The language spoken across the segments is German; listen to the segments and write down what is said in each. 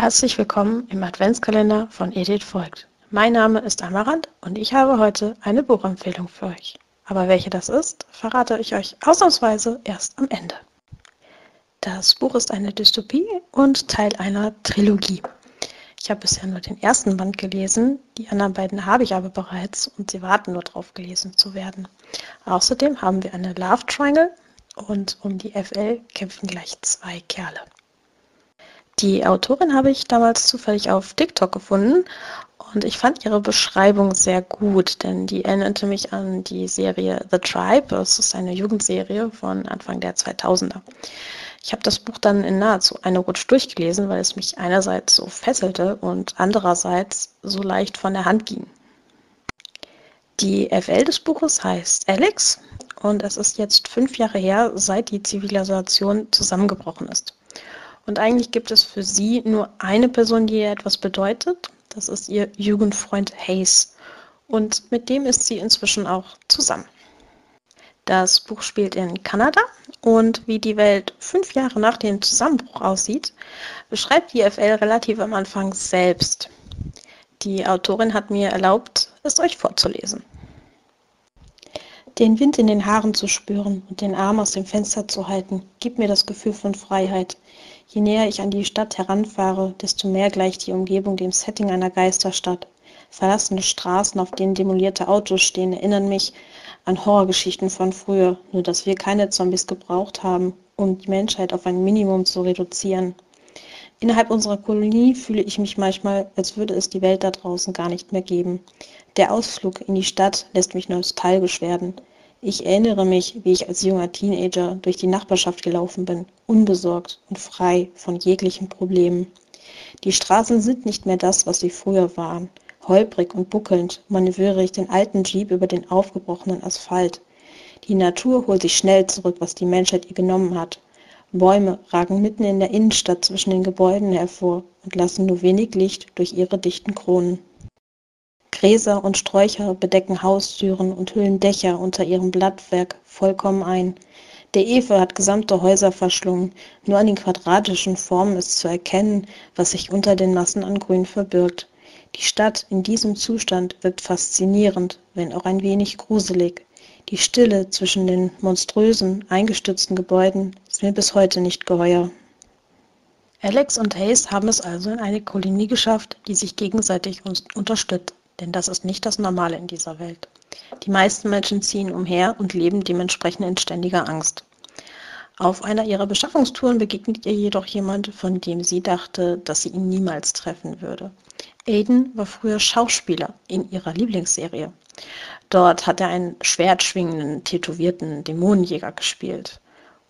Herzlich willkommen im Adventskalender von Edith folgt. Mein Name ist Amarant und ich habe heute eine Buchempfehlung für euch. Aber welche das ist, verrate ich euch ausnahmsweise erst am Ende. Das Buch ist eine Dystopie und Teil einer Trilogie. Ich habe bisher nur den ersten Band gelesen, die anderen beiden habe ich aber bereits und sie warten nur darauf gelesen zu werden. Außerdem haben wir eine Love Triangle und um die FL kämpfen gleich zwei Kerle. Die Autorin habe ich damals zufällig auf TikTok gefunden und ich fand ihre Beschreibung sehr gut, denn die erinnerte mich an die Serie The Tribe. Das ist eine Jugendserie von Anfang der 2000er. Ich habe das Buch dann in nahezu einer Rutsch durchgelesen, weil es mich einerseits so fesselte und andererseits so leicht von der Hand ging. Die FL des Buches heißt Alex und es ist jetzt fünf Jahre her, seit die Zivilisation zusammengebrochen ist. Und eigentlich gibt es für sie nur eine Person, die ihr etwas bedeutet. Das ist ihr Jugendfreund Hayes. Und mit dem ist sie inzwischen auch zusammen. Das Buch spielt in Kanada und wie die Welt fünf Jahre nach dem Zusammenbruch aussieht, beschreibt die FL relativ am Anfang selbst. Die Autorin hat mir erlaubt, es euch vorzulesen. Den Wind in den Haaren zu spüren und den Arm aus dem Fenster zu halten, gibt mir das Gefühl von Freiheit. Je näher ich an die Stadt heranfahre, desto mehr gleicht die Umgebung dem Setting einer Geisterstadt. Verlassene Straßen, auf denen demolierte Autos stehen, erinnern mich an Horrorgeschichten von früher, nur dass wir keine Zombies gebraucht haben, um die Menschheit auf ein Minimum zu reduzieren. Innerhalb unserer Kolonie fühle ich mich manchmal, als würde es die Welt da draußen gar nicht mehr geben. Der Ausflug in die Stadt lässt mich nostalgisch werden. Ich erinnere mich, wie ich als junger Teenager durch die Nachbarschaft gelaufen bin, unbesorgt und frei von jeglichen Problemen. Die Straßen sind nicht mehr das, was sie früher waren. Holprig und buckelnd manövriere ich den alten Jeep über den aufgebrochenen Asphalt. Die Natur holt sich schnell zurück, was die Menschheit ihr genommen hat. Bäume ragen mitten in der Innenstadt zwischen den Gebäuden hervor und lassen nur wenig Licht durch ihre dichten Kronen. Gräser und Sträucher bedecken Haustüren und hüllen Dächer unter ihrem Blattwerk vollkommen ein. Der Efeu hat gesamte Häuser verschlungen. Nur an den quadratischen Formen ist zu erkennen, was sich unter den Massen an Grün verbirgt. Die Stadt in diesem Zustand wirkt faszinierend, wenn auch ein wenig gruselig. Die Stille zwischen den monströsen, eingestürzten Gebäuden ist mir bis heute nicht geheuer. Alex und Hayes haben es also in eine Kolonie geschafft, die sich gegenseitig unterstützt denn das ist nicht das Normale in dieser Welt. Die meisten Menschen ziehen umher und leben dementsprechend in ständiger Angst. Auf einer ihrer Beschaffungstouren begegnet ihr jedoch jemand, von dem sie dachte, dass sie ihn niemals treffen würde. Aiden war früher Schauspieler in ihrer Lieblingsserie. Dort hat er einen schwertschwingenden, tätowierten Dämonenjäger gespielt.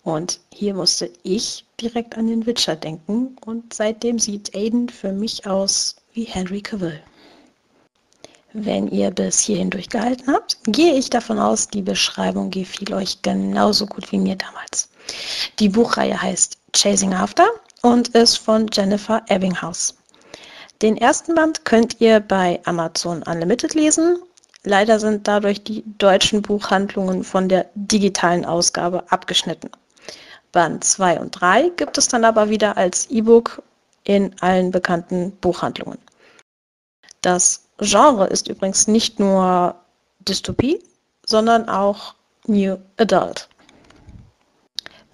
Und hier musste ich direkt an den Witcher denken und seitdem sieht Aiden für mich aus wie Henry Cavill. Wenn ihr bis hierhin durchgehalten habt, gehe ich davon aus, die Beschreibung gefiel euch genauso gut wie mir damals. Die Buchreihe heißt Chasing After und ist von Jennifer Ebbinghaus. Den ersten Band könnt ihr bei Amazon Unlimited lesen. Leider sind dadurch die deutschen Buchhandlungen von der digitalen Ausgabe abgeschnitten. Band 2 und 3 gibt es dann aber wieder als E-Book in allen bekannten Buchhandlungen. Das Genre ist übrigens nicht nur Dystopie, sondern auch New Adult.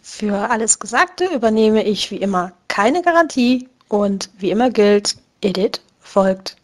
Für alles Gesagte übernehme ich wie immer keine Garantie und wie immer gilt, Edit folgt.